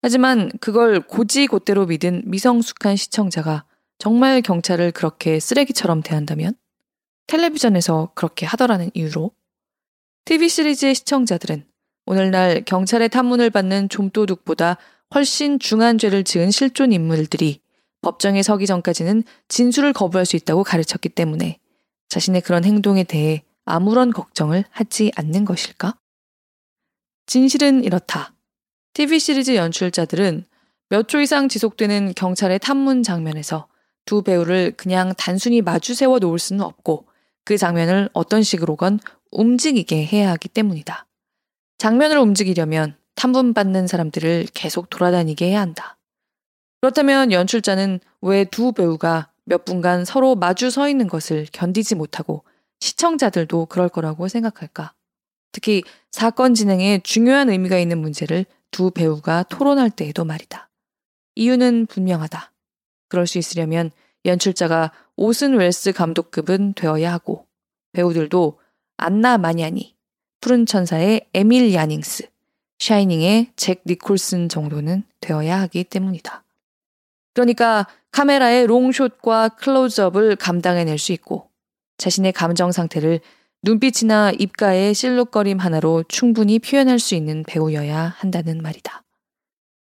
하지만 그걸 고지곧대로 믿은 미성숙한 시청자가 정말 경찰을 그렇게 쓰레기처럼 대한다면? 텔레비전에서 그렇게 하더라는 이유로? TV 시리즈의 시청자들은 오늘날 경찰의 탐문을 받는 좀도둑보다 훨씬 중한 죄를 지은 실존 인물들이 법정에 서기 전까지는 진술을 거부할 수 있다고 가르쳤기 때문에 자신의 그런 행동에 대해 아무런 걱정을 하지 않는 것일까? 진실은 이렇다. TV 시리즈 연출자들은 몇 초 이상 지속되는 경찰의 탐문 장면에서 두 배우를 그냥 단순히 마주 세워 놓을 수는 없고 그 장면을 어떤 식으로건 움직이게 해야 하기 때문이다. 장면을 움직이려면 탐문받는 사람들을 계속 돌아다니게 해야 한다. 그렇다면 연출자는 왜 두 배우가 몇 분간 서로 마주 서 있는 것을 견디지 못하고 시청자들도 그럴 거라고 생각할까? 특히 사건 진행에 중요한 의미가 있는 문제를 두 배우가 토론할 때에도 말이다. 이유는 분명하다. 그럴 수 있으려면 연출자가 오슨 웰스 감독급은 되어야 하고 배우들도 안나 마냐니, 푸른 천사의 에밀 야닝스, 샤이닝의 잭 니콜슨 정도는 되어야 하기 때문이다. 그러니까 카메라의 롱숏과 클로즈업을 감당해낼 수 있고 자신의 감정 상태를 눈빛이나 입가의 실룩거림 하나로 충분히 표현할 수 있는 배우여야 한다는 말이다.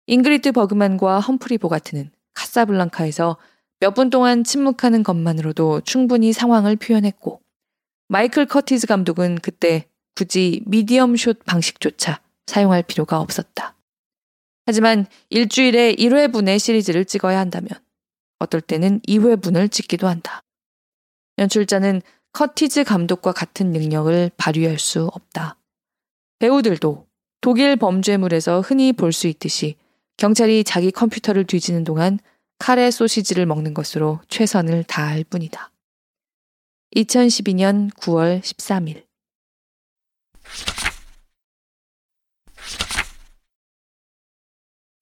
잉그리트 버그만과 험프리 보가트는 카사블랑카에서 몇 분 동안 침묵하는 것만으로도 충분히 상황을 표현했고 마이클 커티즈 감독은 그때 굳이 미디엄 숏 방식조차 사용할 필요가 없었다. 하지만 일주일에 1회분의 시리즈를 찍어야 한다면 어떨 때는 2회분을 찍기도 한다. 연출자는 커티즈 감독과 같은 능력을 발휘할 수 없다. 배우들도 독일 범죄물에서 흔히 볼 수 있듯이 경찰이 자기 컴퓨터를 뒤지는 동안 카레 소시지를 먹는 것으로 최선을 다할 뿐이다. 2012년 9월 13일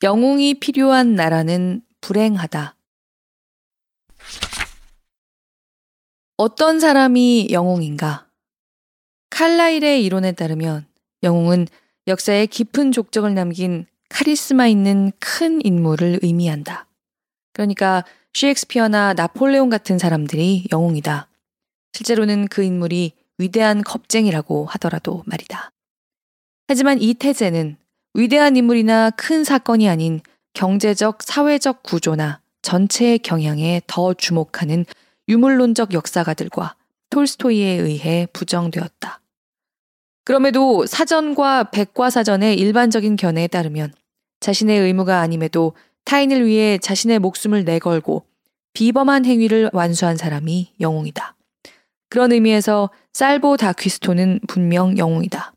영웅이 필요한 나라는 불행하다. 어떤 사람이 영웅인가? 칼라일의 이론에 따르면 영웅은 역사에 깊은 족적을 남긴 카리스마 있는 큰 인물을 의미한다. 그러니까 셰익스피어나 나폴레옹 같은 사람들이 영웅이다. 실제로는 그 인물이 위대한 겁쟁이라고 하더라도 말이다. 하지만 이 태제는 위대한 인물이나 큰 사건이 아닌 경제적, 사회적 구조나 전체의 경향에 더 주목하는 유물론적 역사가들과 톨스토이에 의해 부정되었다. 그럼에도 사전과 백과사전의 일반적인 견해에 따르면 자신의 의무가 아님에도 타인을 위해 자신의 목숨을 내걸고 비범한 행위를 완수한 사람이 영웅이다. 그런 의미에서 살보 다퀴스토는 분명 영웅이다.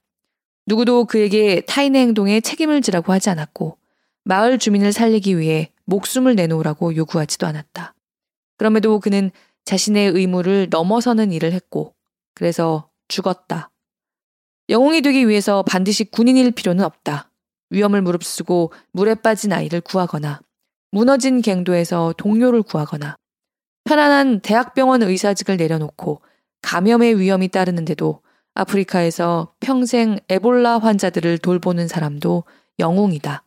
누구도 그에게 타인의 행동에 책임을 지라고 하지 않았고 마을 주민을 살리기 위해 목숨을 내놓으라고 요구하지도 않았다. 그럼에도 그는 자신의 의무를 넘어서는 일을 했고 그래서 죽었다. 영웅이 되기 위해서 반드시 군인일 필요는 없다. 위험을 무릅쓰고 물에 빠진 아이를 구하거나 무너진 갱도에서 동료를 구하거나 편안한 대학병원 의사직을 내려놓고 감염의 위험이 따르는데도 아프리카에서 평생 에볼라 환자들을 돌보는 사람도 영웅이다.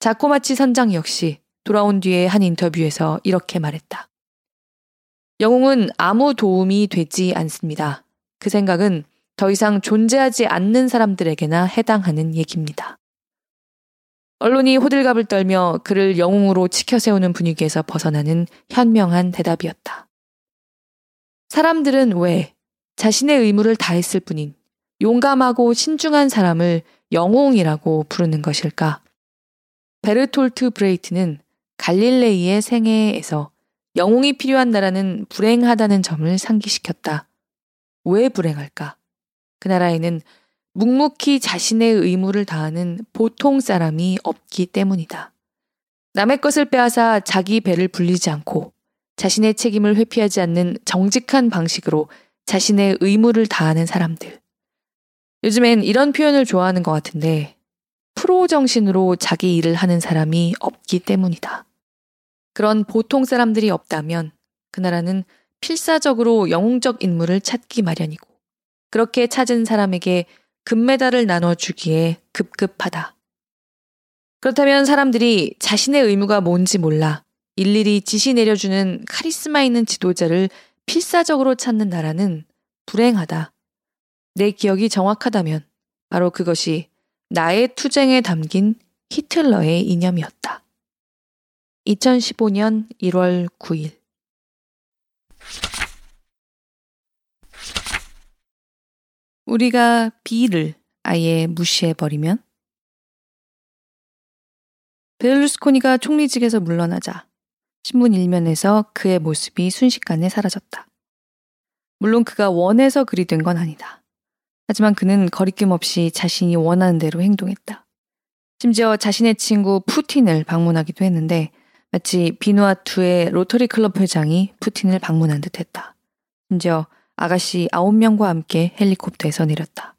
자코마치 선장 역시 돌아온 뒤에 한 인터뷰에서 이렇게 말했다. 영웅은 아무 도움이 되지 않습니다. 그 생각은 더 이상 존재하지 않는 사람들에게나 해당하는 얘기입니다. 언론이 호들갑을 떨며 그를 영웅으로 치켜세우는 분위기에서 벗어나는 현명한 대답이었다. 사람들은 왜 자신의 의무를 다했을 뿐인 용감하고 신중한 사람을 영웅이라고 부르는 것일까? 베르톨트 브레히트는 갈릴레이의 생애에서 영웅이 필요한 나라는 불행하다는 점을 상기시켰다. 왜 불행할까? 그 나라에는 묵묵히 자신의 의무를 다하는 보통 사람이 없기 때문이다. 남의 것을 빼앗아 자기 배를 불리지 않고 자신의 책임을 회피하지 않는 정직한 방식으로 자신의 의무를 다하는 사람들. 요즘엔 이런 표현을 좋아하는 것 같은데 프로 정신으로 자기 일을 하는 사람이 없기 때문이다. 그런 보통 사람들이 없다면 그 나라는 필사적으로 영웅적 인물을 찾기 마련이고 그렇게 찾은 사람에게 금메달을 나눠주기에 급급하다. 그렇다면 사람들이 자신의 의무가 뭔지 몰라 일일이 지시 내려주는 카리스마 있는 지도자를 필사적으로 찾는 나라는 불행하다. 내 기억이 정확하다면 바로 그것이 나의 투쟁에 담긴 히틀러의 이념이었다. 2015년 1월 9일 우리가 B를 아예 무시해버리면? 베를루스코니가 총리직에서 물러나자 신문 일면에서 그의 모습이 순식간에 사라졌다. 물론 그가 원해서 그리 된 건 아니다. 하지만 그는 거리낌 없이 자신이 원하는 대로 행동했다. 심지어 자신의 친구 푸틴을 방문하기도 했는데 마치 비누아투의 로터리 클럽 회장이 푸틴을 방문한 듯 했다. 심지어 아가씨 9명과 함께 헬리콥터에서 내렸다.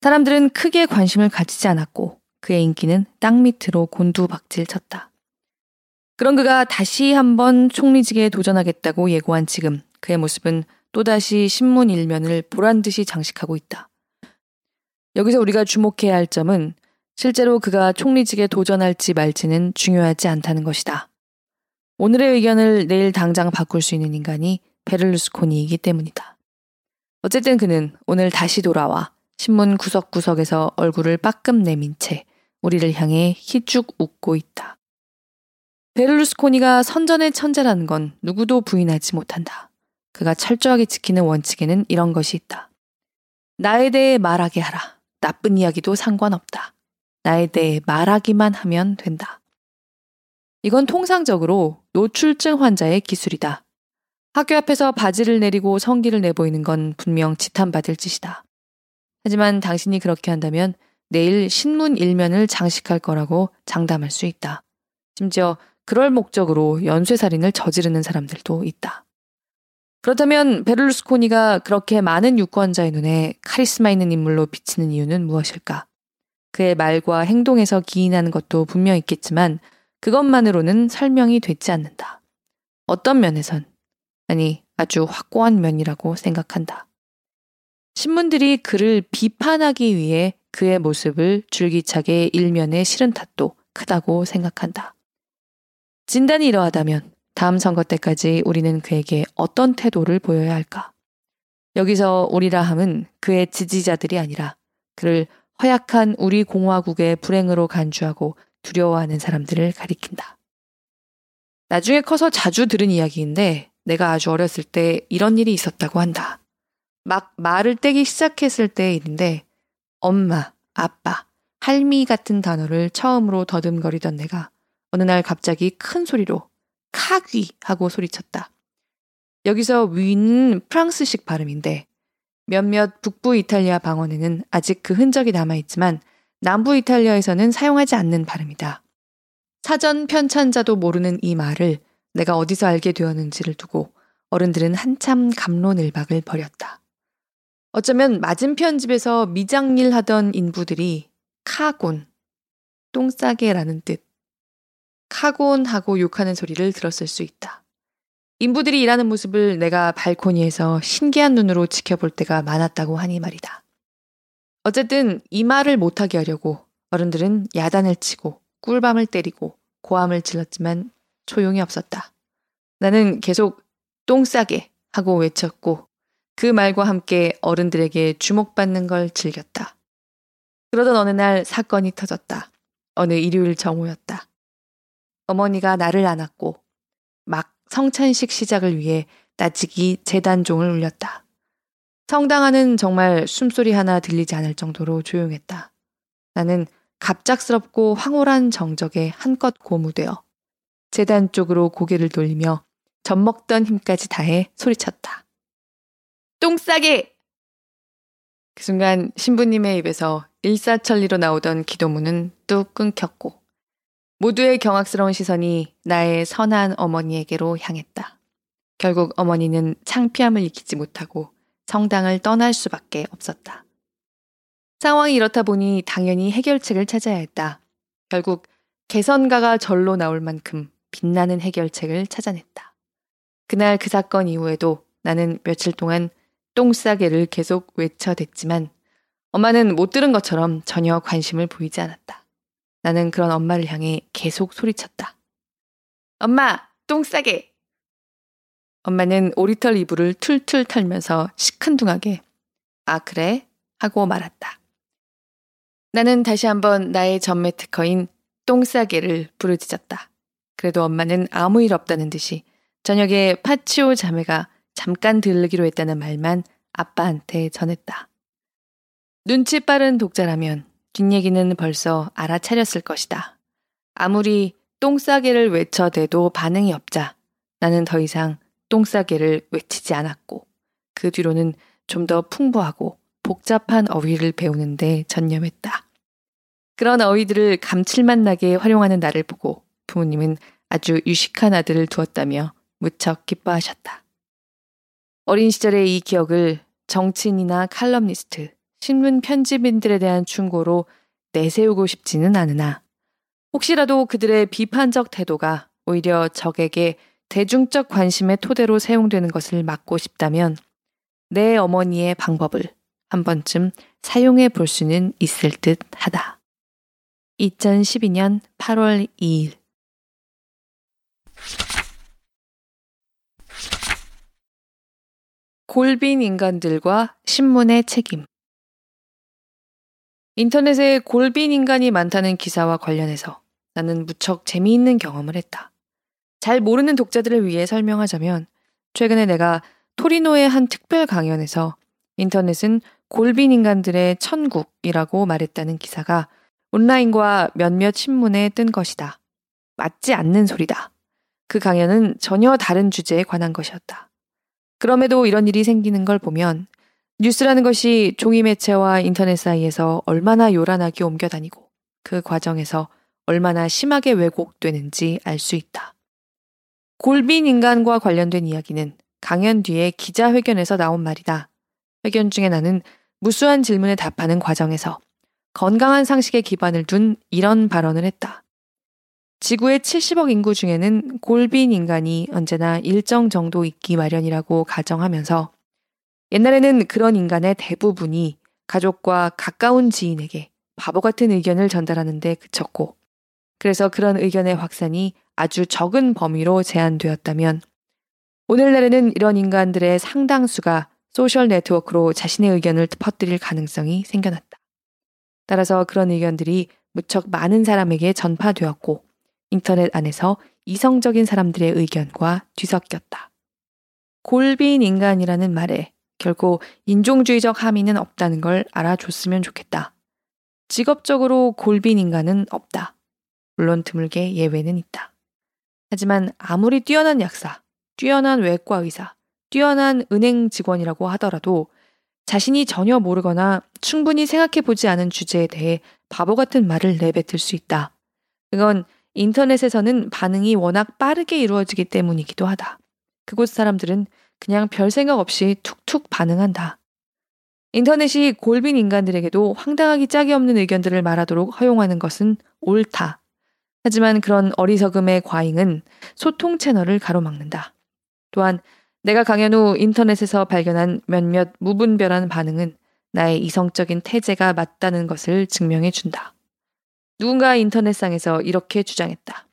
사람들은 크게 관심을 가지지 않았고 그의 인기는 땅 밑으로 곤두박질 쳤다. 그런 그가 다시 한번 총리직에 도전하겠다고 예고한 지금 그의 모습은 또다시 신문 일면을 보란 듯이 장식하고 있다. 여기서 우리가 주목해야 할 점은 실제로 그가 총리직에 도전할지 말지는 중요하지 않다는 것이다. 오늘의 의견을 내일 당장 바꿀 수 있는 인간이 베를루스코니이기 때문이다. 어쨌든 그는 오늘 다시 돌아와 신문 구석구석에서 얼굴을 빠끔 내민 채 우리를 향해 희죽 웃고 있다. 베를루스코니가 선전의 천재라는 건 누구도 부인하지 못한다. 그가 철저하게 지키는 원칙에는 이런 것이 있다. 나에 대해 말하게 하라. 나쁜 이야기도 상관없다. 나에 대해 말하기만 하면 된다. 이건 통상적으로 노출증 환자의 기술이다. 학교 앞에서 바지를 내리고 성기를 내보이는 건 분명 지탄받을 짓이다. 하지만 당신이 그렇게 한다면 내일 신문 일면을 장식할 거라고 장담할 수 있다. 심지어 그럴 목적으로 연쇄살인을 저지르는 사람들도 있다. 그렇다면 베를루스코니가 그렇게 많은 유권자의 눈에 카리스마 있는 인물로 비치는 이유는 무엇일까? 그의 말과 행동에서 기인하는 것도 분명 있겠지만 그것만으로는 설명이 되지 않는다. 어떤 면에선, 아니 아주 확고한 면이라고 생각한다. 신문들이 그를 비판하기 위해 그의 모습을 줄기차게 일면에 실은 탓도 크다고 생각한다. 진단이 이러하다면 다음 선거 때까지 우리는 그에게 어떤 태도를 보여야 할까? 여기서 우리라 함은 그의 지지자들이 아니라 그를 허약한 우리 공화국의 불행으로 간주하고 두려워하는 사람들을 가리킨다. 나중에 커서 자주 들은 이야기인데 내가 아주 어렸을 때 이런 일이 있었다고 한다. 막 말을 떼기 시작했을 때의 일인데 엄마, 아빠, 할미 같은 단어를 처음으로 더듬거리던 내가 어느 날 갑자기 큰 소리로 카귀 하고 소리쳤다. 여기서 위는 프랑스식 발음인데 몇몇 북부 이탈리아 방언에는 아직 그 흔적이 남아있지만 남부 이탈리아에서는 사용하지 않는 발음이다. 사전 편찬자도 모르는 이 말을 내가 어디서 알게 되었는지를 두고 어른들은 한참 감론을박을 벌였다. 어쩌면 맞은편 집에서 미장일 하던 인부들이 카곤, 똥싸개라는 뜻, 카곤하고 욕하는 소리를 들었을 수 있다. 인부들이 일하는 모습을 내가 발코니에서 신기한 눈으로 지켜볼 때가 많았다고 하니 말이다. 어쨌든 이 말을 못하게 하려고 어른들은 야단을 치고 꿀밤을 때리고 고함을 질렀지만 소용이 없었다. 나는 계속 똥 싸게 하고 외쳤고 그 말과 함께 어른들에게 주목받는 걸 즐겼다. 그러던 어느 날 사건이 터졌다. 어느 일요일 정오였다. 어머니가 나를 안았고 막 성찬식 시작을 위해 따지기 재단종을 울렸다. 성당 안은 정말 숨소리 하나 들리지 않을 정도로 조용했다. 나는 갑작스럽고 황홀한 정적에 한껏 고무되어 재단 쪽으로 고개를 돌리며 젖먹던 힘까지 다해 소리쳤다. 똥 싸게! 그 순간 신부님의 입에서 일사천리로 나오던 기도문은 뚝 끊겼고 모두의 경악스러운 시선이 나의 선한 어머니에게로 향했다. 결국 어머니는 창피함을 익히지 못하고 성당을 떠날 수밖에 없었다. 상황이 이렇다 보니 당연히 해결책을 찾아야 했다. 결국 개선가가 절로 나올 만큼 빛나는 해결책을 찾아냈다. 그날 그 사건 이후에도 나는 며칠 동안 똥싸개를 계속 외쳐댔지만 엄마는 못 들은 것처럼 전혀 관심을 보이지 않았다. 나는 그런 엄마를 향해 계속 소리쳤다. 엄마, 똥 싸게! 엄마는 오리털 이불을 툴툴 털면서 시큰둥하게, 아, 그래? 하고 말았다. 나는 다시 한번 나의 전매 특허인 똥 싸게를 부르짖었다. 그래도 엄마는 아무 일 없다는 듯이 저녁에 파치오 자매가 잠깐 들르기로 했다는 말만 아빠한테 전했다. 눈치 빠른 독자라면 뒷얘기는 벌써 알아차렸을 것이다. 아무리 똥싸개를 외쳐대도 반응이 없자 나는 더 이상 똥싸개를 외치지 않았고 그 뒤로는 좀 더 풍부하고 복잡한 어휘를 배우는데 전념했다. 그런 어휘들을 감칠맛 나게 활용하는 나를 보고 부모님은 아주 유식한 아들을 두었다며 무척 기뻐하셨다. 어린 시절의 이 기억을 정치인이나 칼럼니스트, 신문 편집인들에 대한 충고로 내세우고 싶지는 않으나 혹시라도 그들의 비판적 태도가 오히려 적에게 대중적 관심의 토대로 사용되는 것을 막고 싶다면 내 어머니의 방법을 한 번쯤 사용해 볼 수는 있을 듯 하다. 2012년 8월 2일 골빈 인간들과 신문의 책임 인터넷에 골빈 인간이 많다는 기사와 관련해서 나는 무척 재미있는 경험을 했다. 잘 모르는 독자들을 위해 설명하자면 최근에 내가 토리노의 한 특별 강연에서 인터넷은 골빈 인간들의 천국이라고 말했다는 기사가 온라인과 몇몇 신문에 뜬 것이다. 맞지 않는 소리다. 그 강연은 전혀 다른 주제에 관한 것이었다. 그럼에도 이런 일이 생기는 걸 보면 뉴스라는 것이 종이 매체와 인터넷 사이에서 얼마나 요란하게 옮겨 다니고 그 과정에서 얼마나 심하게 왜곡되는지 알 수 있다. 골빈 인간과 관련된 이야기는 강연 뒤에 기자회견에서 나온 말이다. 회견 중에 나는 무수한 질문에 답하는 과정에서 건강한 상식에 기반을 둔 이런 발언을 했다. 지구의 70억 인구 중에는 골빈 인간이 언제나 일정 정도 있기 마련이라고 가정하면서 옛날에는 그런 인간의 대부분이 가족과 가까운 지인에게 바보 같은 의견을 전달하는데 그쳤고 그래서 그런 의견의 확산이 아주 적은 범위로 제한되었다면 오늘날에는 이런 인간들의 상당수가 소셜 네트워크로 자신의 의견을 퍼뜨릴 가능성이 생겨났다. 따라서 그런 의견들이 무척 많은 사람에게 전파되었고 인터넷 안에서 이성적인 사람들의 의견과 뒤섞였다. 골빈 인간이라는 말에 결코 인종주의적 함의는 없다는 걸 알아줬으면 좋겠다. 직업적으로 골빈 인간은 없다. 물론 드물게 예외는 있다. 하지만 아무리 뛰어난 약사, 뛰어난 외과 의사, 뛰어난 은행 직원이라고 하더라도 자신이 전혀 모르거나 충분히 생각해 보지 않은 주제에 대해 바보 같은 말을 내뱉을 수 있다. 그건 인터넷에서는 반응이 워낙 빠르게 이루어지기 때문이기도 하다. 그곳 사람들은 그냥 별 생각 없이 툭툭 반응한다. 인터넷이 골빈 인간들에게도 황당하기 짝이 없는 의견들을 말하도록 허용하는 것은 옳다. 하지만 그런 어리석음의 과잉은 소통 채널을 가로막는다. 또한 내가 강연 후 인터넷에서 발견한 몇몇 무분별한 반응은 나의 이성적인 태제가 맞다는 것을 증명해 준다. 누군가 인터넷상에서 이렇게 주장했다.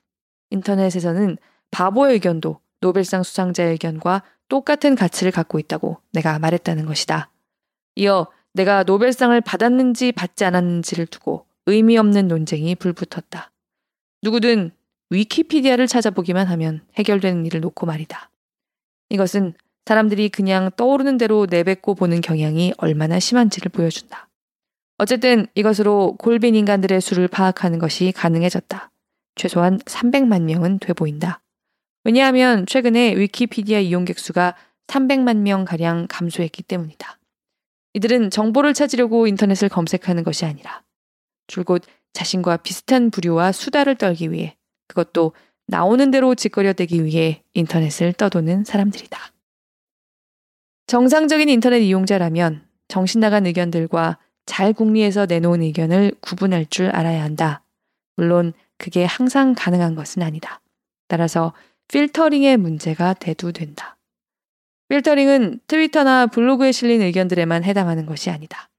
인터넷에서는 바보의 의견도 노벨상 수상자의 의견과 똑같은 가치를 갖고 있다고 내가 말했다는 것이다. 이어 내가 노벨상을 받았는지 받지 않았는지를 두고 의미 없는 논쟁이 불붙었다. 누구든 위키피디아를 찾아보기만 하면 해결되는 일을 놓고 말이다. 이것은 사람들이 그냥 떠오르는 대로 내뱉고 보는 경향이 얼마나 심한지를 보여준다. 어쨌든 이것으로 골빈 인간들의 수를 파악하는 것이 가능해졌다. 최소한 300만 명은 돼 보인다. 왜냐하면 최근에 위키피디아 이용객 수가 300만 명 가량 감소했기 때문이다. 이들은 정보를 찾으려고 인터넷을 검색하는 것이 아니라 줄곧 자신과 비슷한 부류와 수다를 떨기 위해 그것도 나오는 대로 짓거려대기 위해 인터넷을 떠도는 사람들이다. 정상적인 인터넷 이용자라면 정신 나간 의견들과 잘 궁리해서 내놓은 의견을 구분할 줄 알아야 한다. 물론 그게 항상 가능한 것은 아니다. 따라서 필터링의 문제가 대두된다. 필터링은 트위터나 블로그에 실린 의견들에만 해당하는 것이 아니다.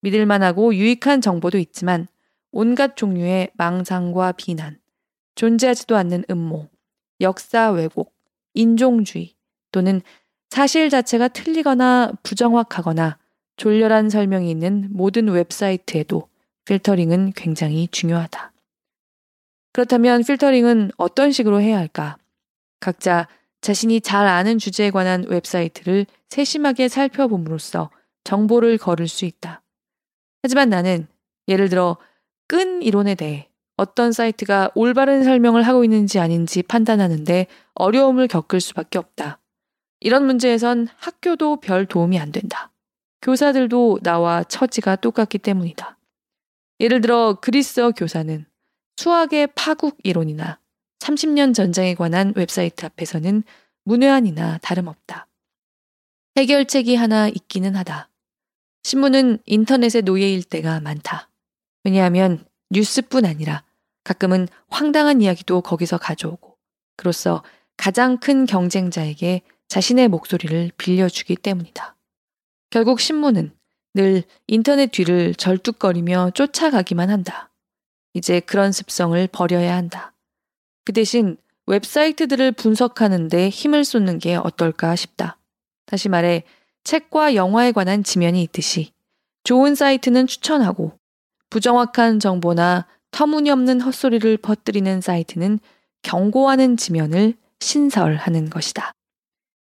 믿을 만하고 유익한 정보도 있지만 온갖 종류의 망상과 비난, 존재하지도 않는 음모, 역사 왜곡, 인종주의 또는 사실 자체가 틀리거나 부정확하거나 졸렬한 설명이 있는 모든 웹사이트에도 필터링은 굉장히 중요하다. 그렇다면 필터링은 어떤 식으로 해야 할까? 각자 자신이 잘 아는 주제에 관한 웹사이트를 세심하게 살펴봄으로써 정보를 거를 수 있다. 하지만 나는 예를 들어 끈 이론에 대해 어떤 사이트가 올바른 설명을 하고 있는지 아닌지 판단하는데 어려움을 겪을 수밖에 없다. 이런 문제에선 학교도 별 도움이 안 된다. 교사들도 나와 처지가 똑같기 때문이다. 예를 들어 그리스어 교사는 수학의 파국 이론이나 30년 전쟁에 관한 웹사이트 앞에서는 문외한이나 다름없다. 해결책이 하나 있기는 하다. 신문은 인터넷에 노예일 때가 많다. 왜냐하면 뉴스뿐 아니라 가끔은 황당한 이야기도 거기서 가져오고, 그로써 가장 큰 경쟁자에게 자신의 목소리를 빌려주기 때문이다. 결국 신문은 늘 인터넷 뒤를 절뚝거리며 쫓아가기만 한다. 이제 그런 습성을 버려야 한다. 그 대신 웹사이트들을 분석하는데 힘을 쏟는 게 어떨까 싶다. 다시 말해, 책과 영화에 관한 지면이 있듯이 좋은 사이트는 추천하고 부정확한 정보나 터무니없는 헛소리를 퍼뜨리는 사이트는 경고하는 지면을 신설하는 것이다.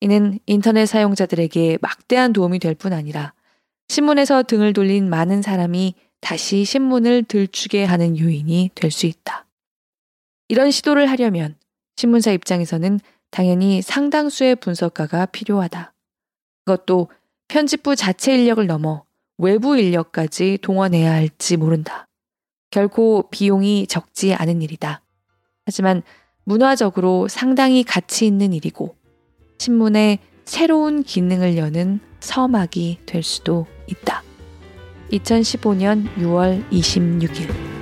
이는 인터넷 사용자들에게 막대한 도움이 될 뿐 아니라 신문에서 등을 돌린 많은 사람이 다시 신문을 들추게 하는 요인이 될 수 있다. 이런 시도를 하려면 신문사 입장에서는 당연히 상당수의 분석가가 필요하다. 그것도 편집부 자체 인력을 넘어 외부 인력까지 동원해야 할지 모른다. 결코 비용이 적지 않은 일이다. 하지만 문화적으로 상당히 가치 있는 일이고 신문의 새로운 기능을 여는 서막이 될 수도 있다. 2015년 6월 26일